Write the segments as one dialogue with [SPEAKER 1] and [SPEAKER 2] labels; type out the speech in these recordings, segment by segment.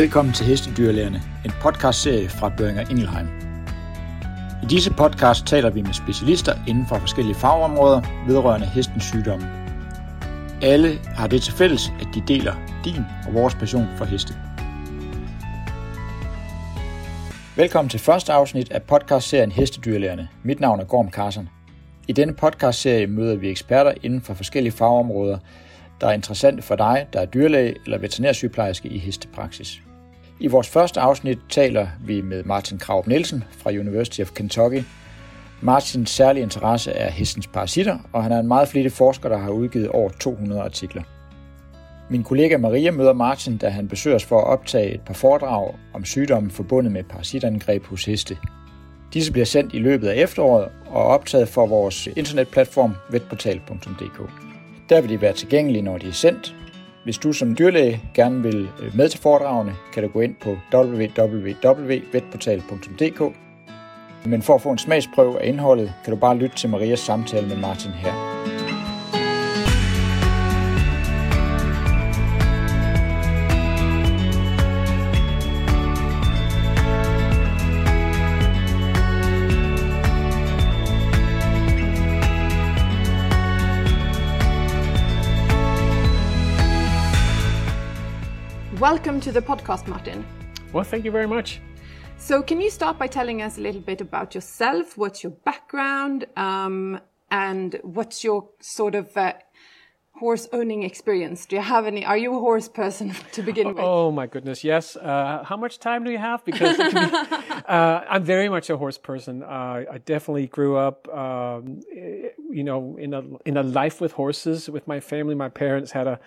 [SPEAKER 1] Velkommen til Hestedyrlægerne, en podcastserie fra Børinger Ingelheim. I disse podcast taler vi med specialister inden for forskellige fagområder vedrørende hestens sygdomme. Alle har det til fælles, at de deler din og vores passion for heste. Velkommen til første afsnit af podcastserien Hestedyrlægerne. Mit navn er Gorm Carson. I denne podcastserie møder vi eksperter inden for forskellige fagområder, der er interessante for dig, der er dyrlæge eller veterinærsygeplejerske i hestepraksis. I vores første afsnit taler vi med Martin Kraup Nielsen fra University of Kentucky. Martins særlige interesse er hestens parasitter, og han er en meget flittig forsker, der har udgivet over 200 artikler. Min kollega Maria møder Martin, da han besøger os for at optage et par foredrag om sygdomme forbundet med parasitangreb hos heste. Disse bliver sendt i løbet af efteråret og optaget for vores internetplatform vetportal.dk. Der vil de være tilgængelige, når de er sendt. Hvis du som dyrlæge gerne vil øh, med til foredragene, kan du gå ind på www.vetportal.dk. Men for at få en smagsprøve af indholdet, kan du bare lytte til Marias samtale med Martin her.
[SPEAKER 2] Welcome to the podcast, Martin.
[SPEAKER 3] Well, thank you very much.
[SPEAKER 2] So, can you start by telling us a little bit about yourself? What's your background? Um, and what's your sort of uh, horse owning experience? Do you have any? Are you a horse person to begin with?
[SPEAKER 3] Oh my goodness, yes. Uh, how much time do you have? Because be, uh, I'm very much a horse person. Uh, I definitely grew up, um, you know, in a in a life with horses with my family. My parents had a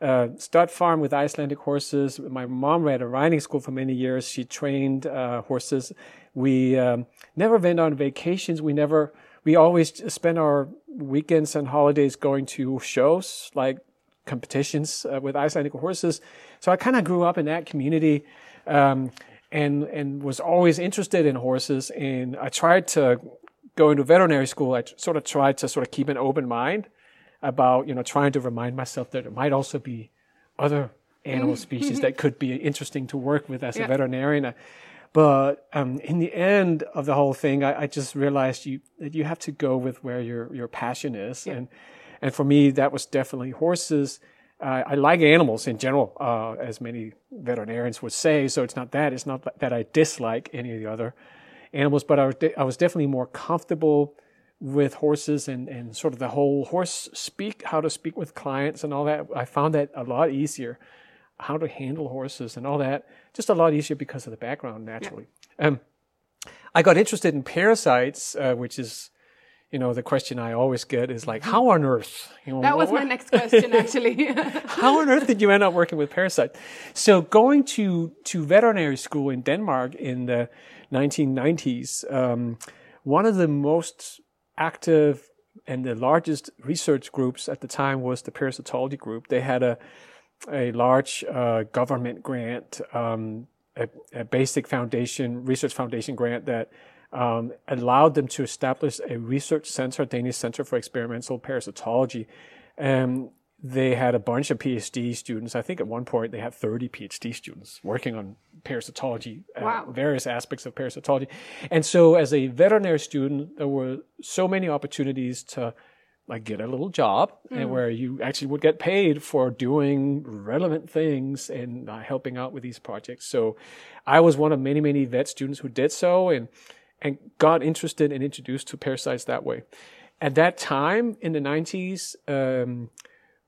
[SPEAKER 3] uh, stud farm with Icelandic horses. My mom ran a riding school for many years. She trained uh, horses. We um, never went on vacations. We never. We always spent our weekends and holidays going to shows like competitions uh, with Icelandic horses. So I kind of grew up in that community. Um, and and was always interested in horses and I tried to go into veterinary school I sort of tried to sort of keep an open mind about you know trying to remind myself that there might also be other animal mm-hmm. species that could be interesting to work with as yeah. a veterinarian. But um, in the end of the whole thing, I, I, just realized you that you have to go with where your your passion is, yeah. and and for me that was definitely horses. Uh, I like animals in general, uh, as many veterinarians would say. So it's not that. It's not that I dislike any of the other animals, but I was, de- I was definitely more comfortable with horses and, and sort of the whole horse speak, how to speak with clients and all that. I found that a lot easier, how to handle horses and all that, just a lot easier because of the background naturally. Yeah. Um, I got interested in parasites, uh, which is, you know, the question I always get is like, how on earth? You know,
[SPEAKER 2] that was what, my next question, actually.
[SPEAKER 3] how on earth did you end up working with parasites? So going to, to veterinary school in Denmark in the 1990s, um, one of the most active and the largest research groups at the time was the parasitology group. They had a a large uh, government grant, um, a, a, basic foundation research foundation grant that um, allowed them to establish a research center, Danish Center for Experimental Parasitology. Um, they had a bunch of PhD students. I think at one point they had 30 PhD students working on parasitology, uh, wow. uh, various aspects of parasitology. And so as a veterinary student, there were so many opportunities to like get a little job mm. and where you actually would get paid for doing relevant things and uh, helping out with these projects. So I was one of many, many vet students who did so and, and got interested and introduced to parasites that way. At that time in the 90s, um,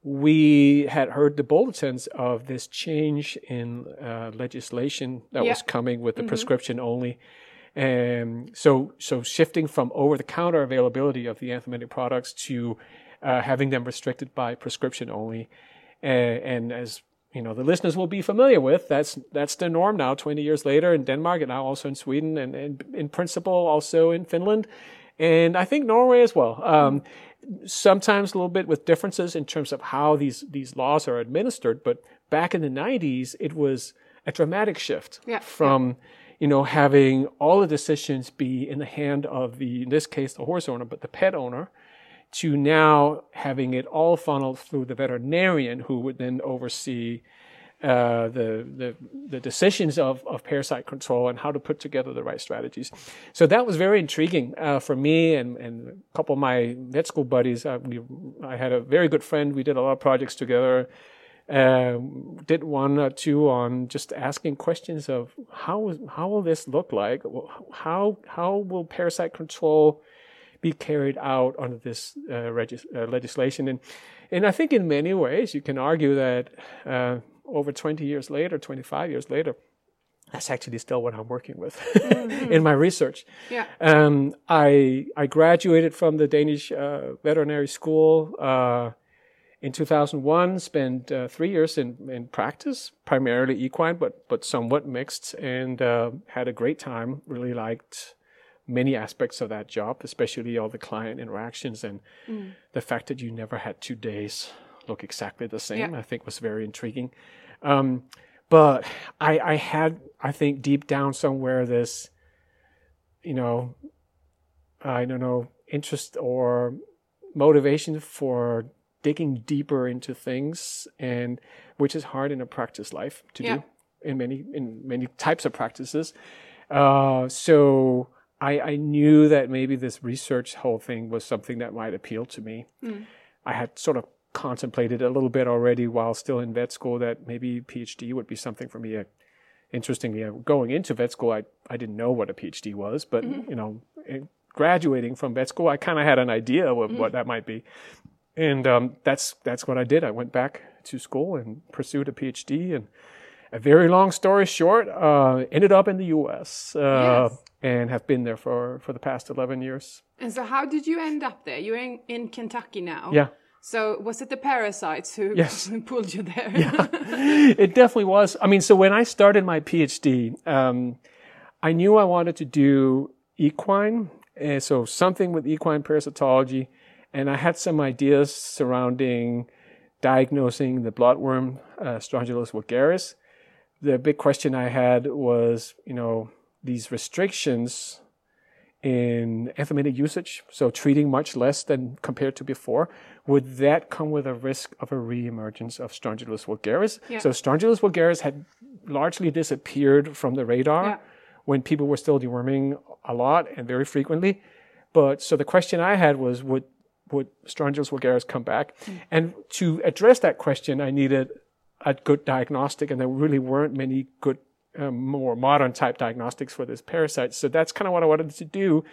[SPEAKER 3] we had heard the bulletins of this change in uh, legislation that yeah. was coming with the mm-hmm. prescription only. And so, so shifting from over-the-counter availability of the anthelmintic products to uh, having them restricted by prescription only. And, and, as you know, the listeners will be familiar with, that's that's the norm now. Twenty years later in Denmark, and now also in Sweden, and, and in principle also in Finland, and I think Norway as well. Um, mm-hmm sometimes a little bit with differences in terms of how these these laws are administered. But back in the '90s, it was a dramatic shift yeah. from yeah. you know having all the decisions be in the hand of the in this case the horse owner, but the pet owner, to now having it all funneled through the veterinarian who would then oversee uh, the, the the decisions of, of parasite control and how to put together the right strategies. So that was very intriguing uh, for me and, and a couple of my vet school buddies. Uh, we, I had a very good friend. We did a lot of projects together. Uh, did one or two on just asking questions of how how will this look like? How how will parasite control be carried out under this uh, regis- uh, legislation? And and I think in many ways you can argue that uh, over 20 years later, 25 years later, that's actually still what I'm working with mm-hmm. in my research.
[SPEAKER 2] Yeah.
[SPEAKER 3] Um, I I graduated from the Danish uh, veterinary school uh, in 2001. Spent uh, three years in, in practice, primarily equine, but but somewhat mixed, and uh, had a great time. Really liked many aspects of that job, especially all the client interactions and mm. the fact that you never had two days look exactly the same. Yeah. I think was very intriguing. Um, but I, I had, I think, deep down somewhere this, you know, I don't know, interest or motivation for digging deeper into things, and which is hard in a practice life to yeah. do in many in many types of practices. Uh, so I, I knew that maybe this research whole thing was something that might appeal to me. Mm. I had sort of contemplated a little bit already while still in vet school that maybe PhD would be something for me. Uh, interestingly, uh, going into vet school, I, I didn't know what a PhD was, but mm-hmm. you know, graduating from vet school, I kind of had an idea of mm-hmm. what that might be, and um, that's that's what I did. I went back to school and pursued a PhD, and a very long story short, uh, ended up in the U.S. Uh, yes. and have been there for for the past eleven years.
[SPEAKER 2] And so, how did you end up there? You're in, in Kentucky now.
[SPEAKER 3] Yeah.
[SPEAKER 2] So was it the parasites who
[SPEAKER 3] yes.
[SPEAKER 2] pulled you there?
[SPEAKER 3] yeah, it definitely was. I mean, so when I started my PhD, um, I knew I wanted to do equine, uh, so something with equine parasitology, and I had some ideas surrounding diagnosing the bloodworm uh, Strongylus vulgaris. The big question I had was, you know, these restrictions in anthelmintic usage, so treating much less than compared to before, would that come with a risk of a reemergence of Strongylus vulgaris? Yeah. So Strongylus vulgaris had largely disappeared from the radar yeah. when people were still deworming a lot and very frequently. But so the question I had was, would would Strongylus vulgaris come back? Mm. And to address that question, I needed a good diagnostic, and there really weren't many good um, more modern type diagnostics for this parasite. So that's kind of what I wanted to do.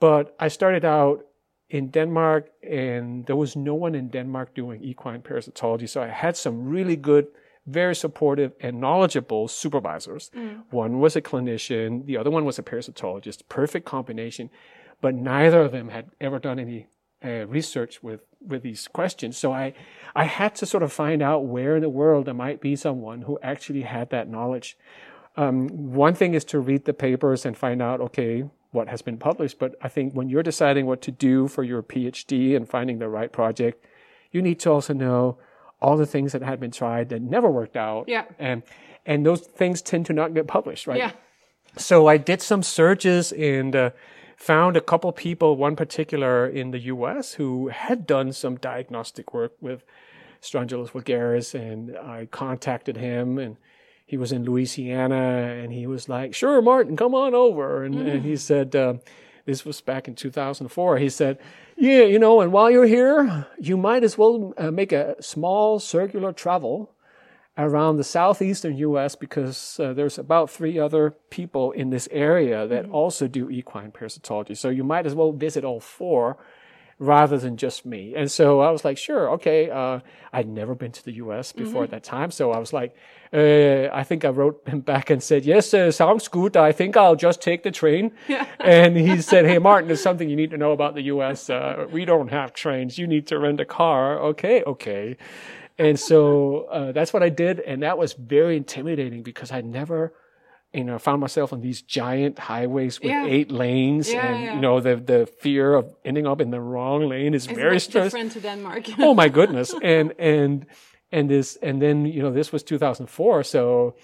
[SPEAKER 3] But I started out in Denmark, and there was no one in Denmark doing equine parasitology. So I had some really good, very supportive, and knowledgeable supervisors. Mm. One was a clinician, the other one was a parasitologist. Perfect combination. But neither of them had ever done any uh, research with with these questions. So I I had to sort of find out where in the world there might be someone who actually had that knowledge. Um, one thing is to read the papers and find out, okay, what has been published. But I think when you're deciding what to do for your PhD and finding the right project, you need to also know all the things that had been tried that never worked out.
[SPEAKER 2] Yeah.
[SPEAKER 3] And, and those things tend to not get published, right?
[SPEAKER 2] Yeah.
[SPEAKER 3] So I did some searches and uh, found a couple people, one particular in the US, who had done some diagnostic work with Strongylus vulgaris, and I contacted him and he was in Louisiana and he was like, sure, Martin, come on over. And, mm. and he said, uh, this was back in 2004. He said, yeah, you know, and while you're here, you might as well uh, make a small circular travel around the southeastern U.S. because uh, there's about three other people in this area that mm. also do equine parasitology. So you might as well visit all four rather than just me. And so I was like, sure, okay. Uh, I'd never been to the U.S. before mm-hmm. at that time, so I was like, uh, I think I wrote him back and said, yes, uh, sounds good. I think I'll just take the train. Yeah. and he said, hey, Martin, there's something you need to know about the U.S. Uh, we don't have trains. You need to rent a car. Okay, okay. And so uh, that's what I did, and that was very intimidating because I never you know, found myself on these giant highways with yeah. eight lanes, yeah, and yeah. you know, the the fear of ending up in the wrong lane is
[SPEAKER 2] Isn't
[SPEAKER 3] very stressful.
[SPEAKER 2] Different to Denmark.
[SPEAKER 3] oh my goodness! And and and this and then you know this was 2004, so.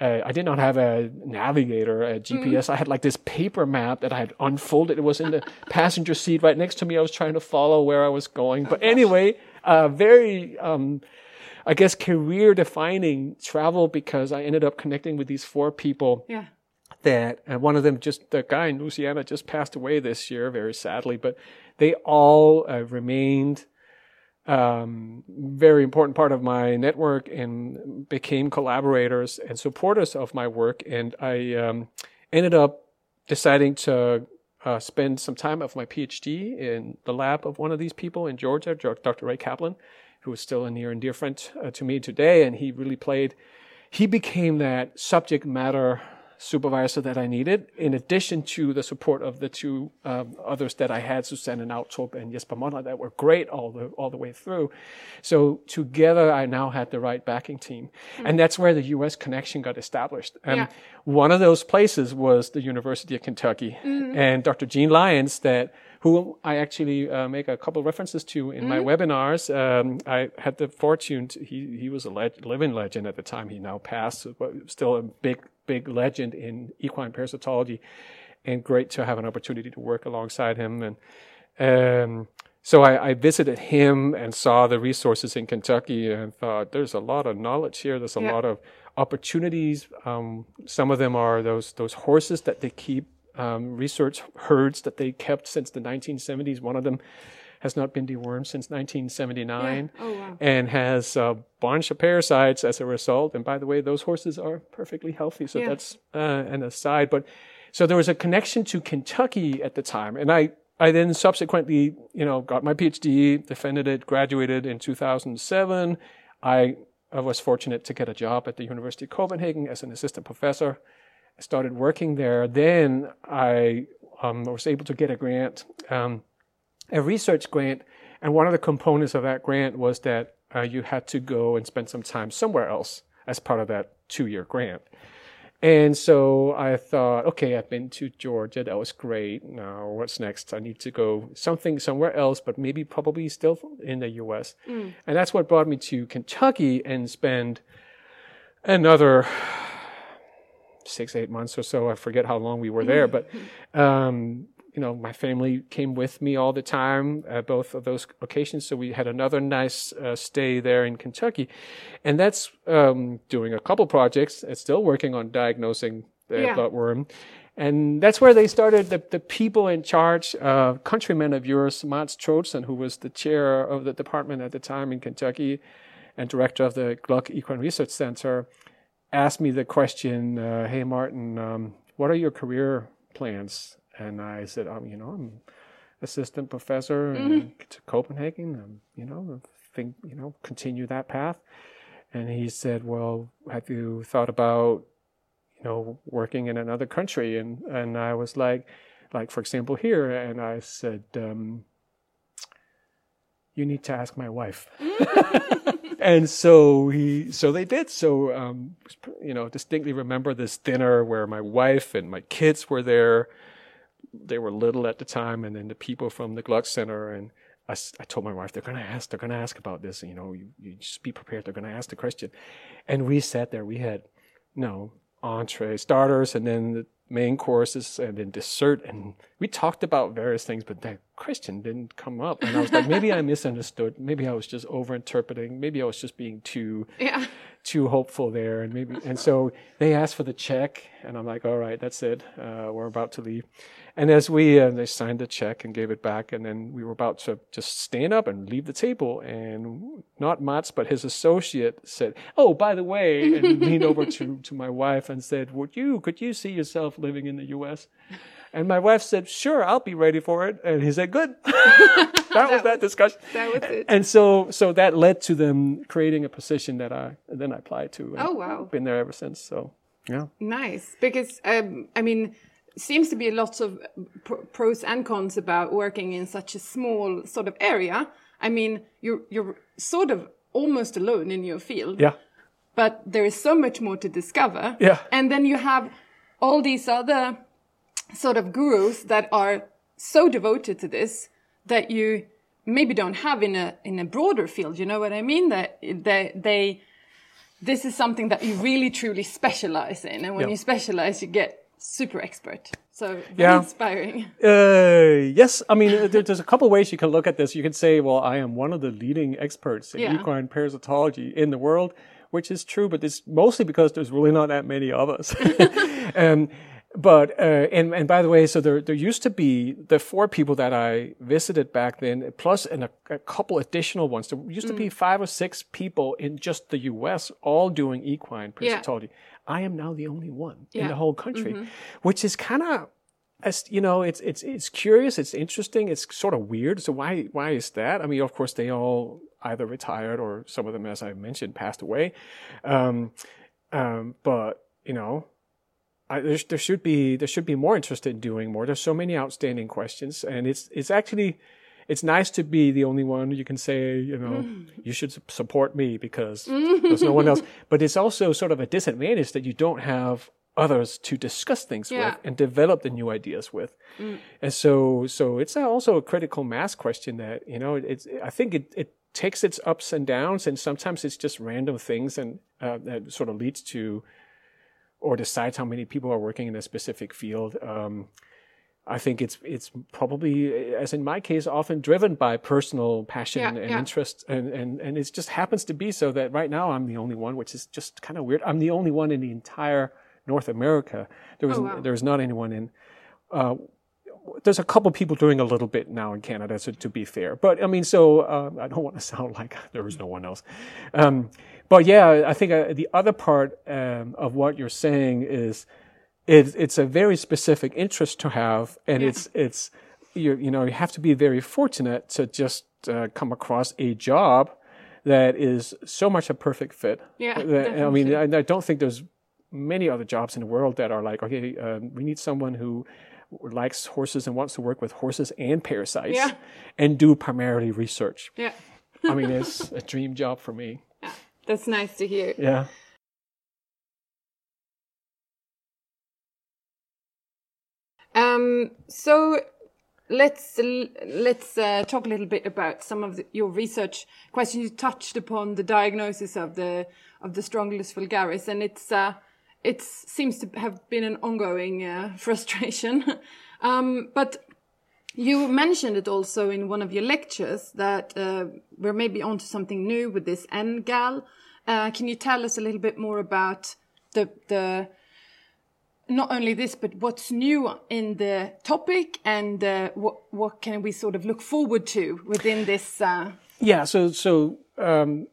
[SPEAKER 3] Uh, I did not have a navigator, a GPS. Mm. I had like this paper map that I had unfolded. It was in the passenger seat right next to me. I was trying to follow where I was going. But anyway, uh, very um, I guess, career defining travel because I ended up connecting with these four people
[SPEAKER 2] Yeah.
[SPEAKER 3] that and one of them just the guy in Louisiana just passed away this year very sadly but they all uh, remained um, very important part of my network and became collaborators and supporters of my work and I um, ended up deciding to uh, spend some time of my PhD in the lab of one of these people in Georgia Dr. Ray Kaplan who is still a near and dear friend uh, to me today and he really played he became that subject matter supervisor that I needed, in addition to the support of the two um, others that I had, Susanne Nautrup and Jesper Monrad, that were great all the all the way through. So together, I now had the right backing team, mm. and that's where the U.S. connection got established. And yeah. one of those places was the University of Kentucky, mm. and Dr. Gene Lyons, that who I actually uh, make a couple references to in mm my webinars. Um, I had the fortune, to, he, he was a leg- living legend at the time. He now passed, but still a big, big legend in equine parasitology and great to have an opportunity to work alongside him. And, um, so I, I, visited him and saw the resources in Kentucky and thought, there's a lot of knowledge here. There's a yeah. lot of opportunities. Um, some of them are those, those horses that they keep um, research herds that they kept since the 1970s. One of them has not been dewormed since 1979
[SPEAKER 2] yeah. oh, wow.
[SPEAKER 3] and has a bunch of parasites as a result. And by the way, those horses are perfectly healthy. So yeah. that's uh, an aside. But so there was a connection to Kentucky at the time. And I, I then subsequently, you know, got my PhD, defended it, graduated in 2007. I, I was fortunate to get a job at the University of Copenhagen as an assistant professor I started working there. Then I um, was able to get a grant, um, a research grant, and one of the components of that grant was that uh, you had to go and spend some time somewhere else as part of that two-year grant. And so I thought, okay, I've been to Georgia. That was great. Now what's next? I need to go something somewhere else, but maybe probably still in the U.S. Mm. And that's what brought me to Kentucky and spend another six, eight months or so. I forget how long we were there, but, um, you know, my family came with me all the time at both of those occasions. So we had another nice uh, stay there in Kentucky. And that's um, doing a couple projects. It's still working on diagnosing the yeah. bloodworm. And that's where they started the, the people in charge, uh, countrymen of yours, Mats Troedsson, who was the chair of the department at the time in Kentucky and director of the Gluck Equine Research Center asked me the question, uh, "Hey, Martin, um, what are your career plans?" And I said, um, "You know, I'm assistant professor mm-hmm. in Copenhagen. Um, you know, think you know, continue that path." And he said, "Well, have you thought about, you know, working in another country?" And and I was like, like for example here, and I said. Um, you need to ask my wife. and so he, so they did. So, um, you know, distinctly remember this dinner where my wife and my kids were there. They were little at the time, and then the people from the Gluck Center and I, I told my wife they're going to ask, they're going to ask about this. You know, you, you just be prepared. They're going to ask the question, and we sat there. We had, you know, entree starters, and then the main courses and then dessert and we talked about various things but that question didn't come up. And i was like maybe i misunderstood. Maybe i was just overinterpreting. Maybe i was just being too
[SPEAKER 2] yeah.
[SPEAKER 3] too hopeful there. And maybe and so they asked for the check and i'm like all right that's it. Uh, we're about to leave. And as we, uh, they signed the check and gave it back, and then we were about to just stand up and leave the table, and not Mats, but his associate said, "Oh, by the way," and leaned over to to my wife and said, "Would you, could you see yourself living in the U.S.?" And my wife said, "Sure, I'll be ready for it." And he said, "Good." that, that, was that discussion.
[SPEAKER 2] That was it.
[SPEAKER 3] And so, so that led to them creating a position that I then I applied to.
[SPEAKER 2] oh wow!
[SPEAKER 3] Been there ever since. So, yeah.
[SPEAKER 2] Nice, because um, I mean seems to be lots of pros and cons about working in such a small sort of area. I mean, you're you're sort of almost alone in your field.
[SPEAKER 3] Yeah.
[SPEAKER 2] But there is so much more to discover.
[SPEAKER 3] Yeah.
[SPEAKER 2] And then you have all these other sort of gurus that are so devoted to this that you maybe don't have in a in a broader field. You know what I mean? That they they this is something that you really truly specialize in, and when you specialize, you get super expert. So very
[SPEAKER 3] Yeah.
[SPEAKER 2] inspiring.
[SPEAKER 3] Uh, yes, I mean, uh, there, there's a couple ways you can look at this. You can say, well, I am one of the leading experts in
[SPEAKER 2] Yeah.
[SPEAKER 3] equine parasitology in the world, which is true, but it's mostly because there's really not that many of us. um, but uh, and and by the way, so there there used to be the four people that I visited back then, plus and a, a couple additional ones. There used to be five or six people in just the U.S. all doing equine
[SPEAKER 2] Yeah.
[SPEAKER 3] parasitology. I am now the only one in the whole country, which is kind of as you know, it's it's it's curious, it's interesting, it's sort of weird. So why why is that? I mean, of course, they all either retired or some of them, as I mentioned, passed away. Um, um, but you know, I, there, there should be there should be more interest in doing more. There's so many outstanding questions, and it's it's actually it's nice to be the only one you can say you know you should support me because there's no one else. But it's also sort of a disadvantage that you don't have others to discuss things
[SPEAKER 2] Yeah.
[SPEAKER 3] with and develop the new ideas with. And so so it's also a critical mass question that you know it's I think it it takes its ups and downs and sometimes it's just random things and uh, that sort of leads to or decides how many people are working in a specific field. Um, I think it's it's probably, as in my case, often driven by personal passion
[SPEAKER 2] Yeah,
[SPEAKER 3] and
[SPEAKER 2] yeah.
[SPEAKER 3] interest, and, and and it just happens to be so that right now I'm the only one, which is just kind of weird. I'm the only one in the entire North America. There was
[SPEAKER 2] Oh, wow.
[SPEAKER 3] there's not anyone in. Uh, there's a couple people doing a little bit now in Canada, so to be fair. But I mean, so uh, I don't want to sound like there is no one else. Um, but yeah, I think uh, the other part um, of what you're saying is it, it's a very specific interest to have, and it's it's you you know you have to be very fortunate to just uh, come across a job that is so much a perfect fit.
[SPEAKER 2] Yeah,
[SPEAKER 3] That- I mean, I, I don't think there's many other jobs in the world that are like, okay, um, we need someone who likes horses and wants to work with horses and parasites
[SPEAKER 2] Yeah.
[SPEAKER 3] and do primarily research.
[SPEAKER 2] Yeah,
[SPEAKER 3] I mean, it's a dream job for me.
[SPEAKER 2] That's nice to hear.
[SPEAKER 3] Yeah.
[SPEAKER 2] Um, so let's let's uh, talk a little bit about some of the, your research questions. You touched upon the diagnosis of the of the Strongylus vulgaris, and it's uh, it seems to have been an ongoing uh, frustration. um, but you mentioned it also in one of your lectures that uh, we're maybe onto something new with this NGAL. Uh, can you tell us a little bit more about the the not only this, but what's new in the topic and uh, what what can we sort of look forward to within this? Uh,
[SPEAKER 3] Yeah, so so um,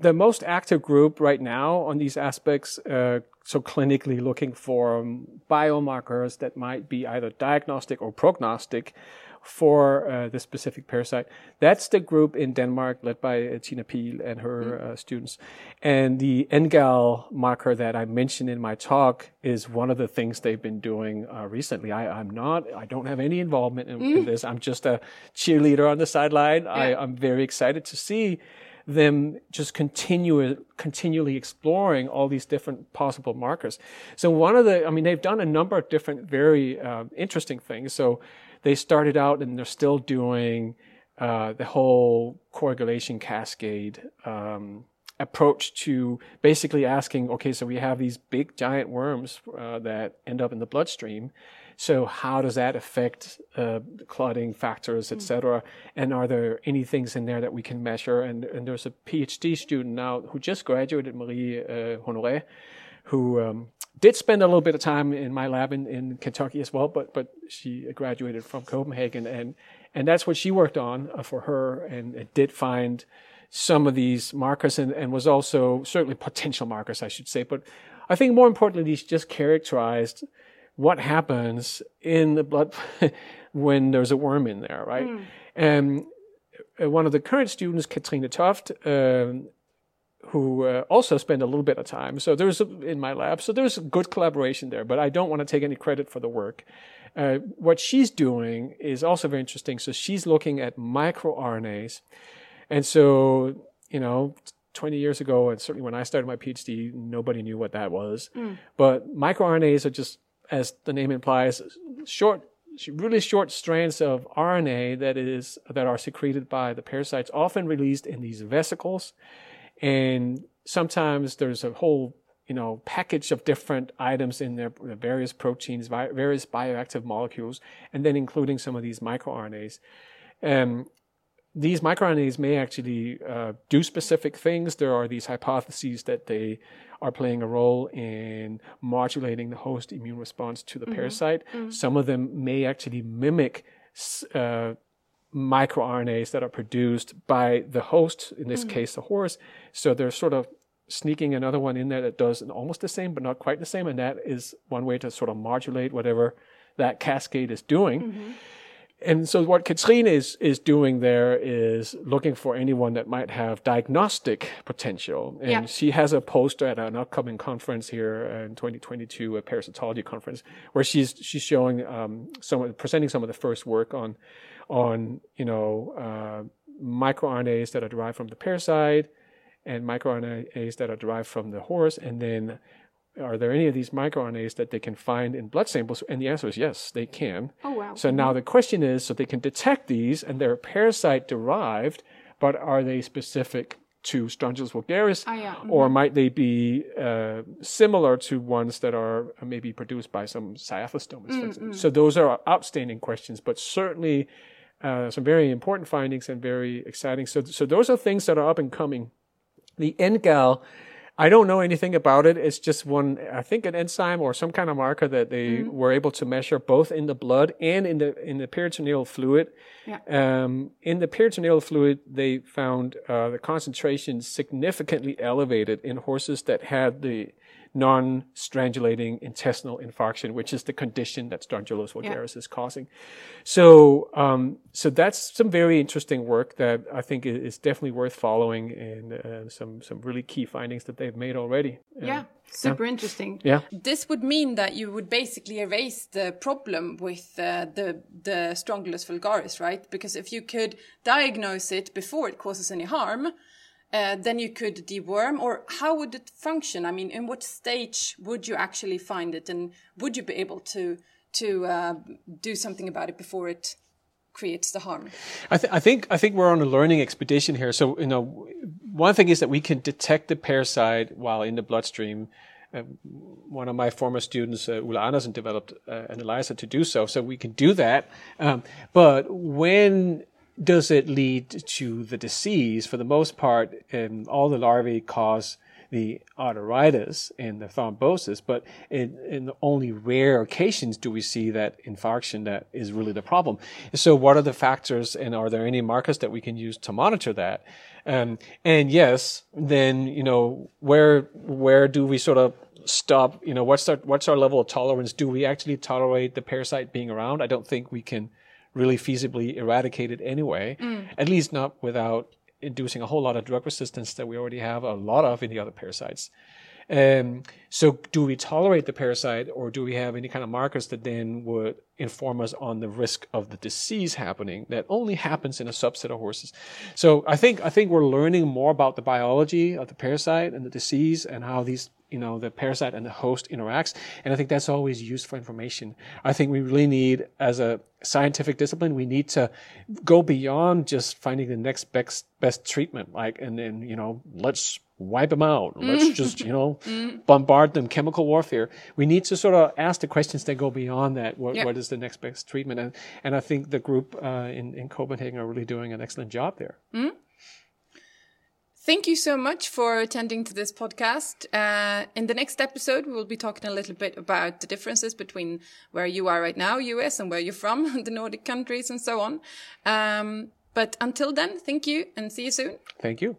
[SPEAKER 3] the most active group right now on these aspects, uh, so clinically looking for um, biomarkers that might be either diagnostic or prognostic for uh, the specific parasite. That's the group in Denmark led by uh, Tina Pihl and her uh, students. And the NGAL marker that I mentioned in my talk is one of the things they've been doing uh, recently. I, I'm not, I don't have any involvement in, in this. I'm just a cheerleader on the sideline. I, I'm very excited to see them just continue continually exploring all these different possible markers. So one of the, I mean, they've done a number of different very uh, interesting things. So they started out and they're still doing uh, the whole coagulation cascade um, approach to basically asking, okay, so we have these big giant worms uh, that end up in the bloodstream. So how does that affect uh, clotting factors, et cetera? And are there any things in there that we can measure? And, and there's a PhD student now who just graduated, Marie uh, Honoré, who um, did spend a little bit of time in my lab in, in Kentucky as well, but but she graduated from Copenhagen, and and that's what she worked on uh, for her, and it did find some of these markers, and, and was also certainly potential markers, I should say, but I think more importantly, she just characterized what happens in the blood when there's a worm in there, right? And uh, one of the current students, Katrine Toft, um, who uh, also spent a little bit of time. So there's a, in my lab. So there's a good collaboration there, but I don't want to take any credit for the work. Uh, what she's doing is also very interesting. So she's looking at microRNAs, and so you know, 20 years ago, and certainly when I started my PhD, nobody knew what that was. But microRNAs are just, as the name implies, short really short strands of RNA that is that are secreted by the parasites, often released in these vesicles, and sometimes there's a whole you know, package of different items in their various proteins, various bioactive molecules, and then including some of these microRNAs. Um, these microRNAs may actually uh, do specific things. There are these hypotheses that they are playing a role in modulating the host immune response to the mm-hmm. parasite. Mm-hmm. Some of them may actually mimic uh, microRNAs that are produced by the host, in this mm-hmm. case, the horse. So they're sort of sneaking another one in there that does almost the same, but not quite the same. And that is one way to sort of modulate whatever that cascade is doing. And so what Katrine is is doing there is looking for anyone that might have diagnostic potential, and yeah. she has a poster at an upcoming conference here in 2022, a parasitology conference, where she's she's showing um, some presenting some of the first work on on you know uh, microRNAs that are derived from the parasite and microRNAs that are derived from the horse, and then are there any of these microRNAs that they can find in blood samples? And the answer is yes, they can.
[SPEAKER 2] Oh, wow.
[SPEAKER 3] So now the question is so they can detect these and they're parasite derived, but are they specific to Strongylus vulgaris?
[SPEAKER 2] Oh, yeah. mm-hmm.
[SPEAKER 3] Or might they be uh, similar to ones that are maybe produced by some Cyathostomas, mm-hmm. for instance? So those are outstanding questions, but certainly uh, some very important findings and very exciting. So, so those are things that are up and coming. The NGAL I don't know anything about it. It's just one, I think, an enzyme or some kind of marker that they mm-hmm. were able to measure both in the blood and in the in the peritoneal fluid.
[SPEAKER 2] Yeah.
[SPEAKER 3] Um, in the peritoneal fluid, they found uh, the concentration significantly elevated in horses that had the non-strangulating intestinal infarction, which is the condition that Strongylus vulgaris yeah. is causing. So, um, so that's some very interesting work that I think is definitely worth following, and uh, some some really key findings that they've made already.
[SPEAKER 2] yeah, super yeah. interesting.
[SPEAKER 3] Yeah,
[SPEAKER 2] this would mean that you would basically erase the problem with uh, the the Strongylus vulgaris, right? Because if you could diagnose it before it causes any harm uh, then you could deworm or how would it function? I mean in what stage would you actually find it and would you be able to to uh, do something about it before it creates the harm?
[SPEAKER 3] I, th- I, think i think we're on a learning expedition here. So you know one thing is that we can detect the parasite while in the bloodstream. Uh, one of my former students, uh, Ulla Andersen, developed uh, an ELISA to do so, so we can do that. Um, but when does it lead to the disease? For the most part, um, all the larvae cause the arteritis and the thrombosis, but in, in, only rare occasions do we see that infarction that is really the problem. So what are the factors and are there any markers that we can use to monitor that? Um, and yes, then, you know, where, where do we sort of stop, you know, what's our, what's our level of tolerance? Do we actually tolerate the parasite being around? I don't think we can really feasibly eradicated anyway, mm. at least not without inducing a whole lot of drug resistance that we already have a lot of in the other parasites. Um, so, do we tolerate the parasite, or do we have any kind of markers that then would inform us on the risk of the disease happening that only happens in a subset of horses? So, I think I think we're learning more about the biology of the parasite and the disease and how these you know the parasite and the host interacts and i think that's always useful information. I think we really need as a scientific discipline we need to go beyond just finding the next best best treatment like and then you know let's wipe them out. Let's just you know bombard them chemical warfare. We need to sort of ask the questions that go beyond that what, yep. what is the next best treatment? And and i think the group uh, in in copenhagen are really doing an excellent job there.
[SPEAKER 2] Mm. Thank you so much for attending to this podcast. Uh, in the next episode, we will be talking a little bit about the differences between where you are right now, US, and where you're from, the Nordic countries, and so on. Um, but until then, thank you and see you soon.
[SPEAKER 3] Thank you.